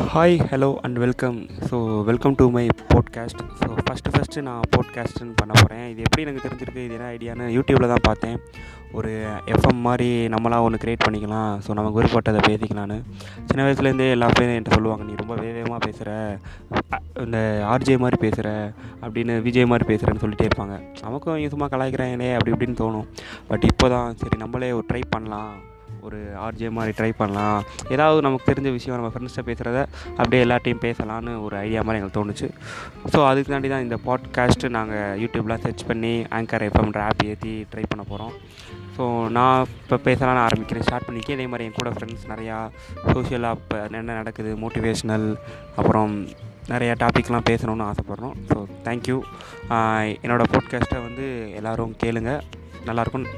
Hi hello and welcome so welcome to my podcast so first first நான் போட்காஸ்ட்டுன்னு பண்ண போகிறேன் இது எப்படி எனக்கு தெரிஞ்சிருக்கு? இது என்ன ஐடியான்னு யூடியூப்பில் தான் பார்த்தேன். ஒரு எஃப்எம் மாதிரி நம்மளாக ஒன்று க்ரியேட் பண்ணிக்கலாம். ஸோ நமக்கு விருப்பப்பட்டதை பேசிக்கலான்னு சின்ன வயசுலேருந்தே எல்லா பேரும் என்கிட்ட சொல்லுவாங்க நீ ரொம்ப வேகமாக பேசுகிற இந்த ஆர்ஜே மாதிரி பேசுகிற அப்படின்னு விஜய் மாதிரி பேசுகிறேன்னு சொல்லிட்டே இருப்பாங்க. நமக்கும் சும்மா கலாய்க்கிறாங்களே அப்படி இப்படின்னு தோணும். பட் இப்போ தான் சரி நம்மளே ஒரு ட்ரை பண்ணலாம். ஒரு ஆர்ஜே மாதிரி ட்ரை பண்ணலாம். ஏதாவது நமக்கு தெரிஞ்ச விஷயம் நம்ம ஃப்ரெண்ட்ஸ்கிட்ட பேசுகிறத அப்படியே எல்லாத்தையும் பேசலான்னு ஒரு ஐடியா மாதிரி எங்களுக்கு தோணுச்சு. ஸோ அதுக்கு தாண்டி தான் இந்த பாட்காஸ்ட்டு நாங்கள் யூடியூப்லாம் சர்ச் பண்ணி ஆங்கர் எஃப்எம்ன்ற ஆப் ஏற்றி ட்ரை பண்ண போகிறோம் ஸோ நான் இப்போ பேசலாம்னு ஆரம்பிக்கிறேன். ஸ்டார்ட் பண்ணிக்கே இதே மாதிரி என் கூட ஃப்ரெண்ட்ஸ் நிறையா சோஷியலாக இப்போ என்ன நடக்குது மோட்டிவேஷ்னல் அப்புறம் நிறையா டாபிக்லாம் பேசணும்னு ஆசைப்பட்றோம். ஸோ தேங்க்யூ என்னோடய பாட்காஸ்ட்டை வந்து எல்லோரும் கேளுங்கள் நல்லாயிருக்கும்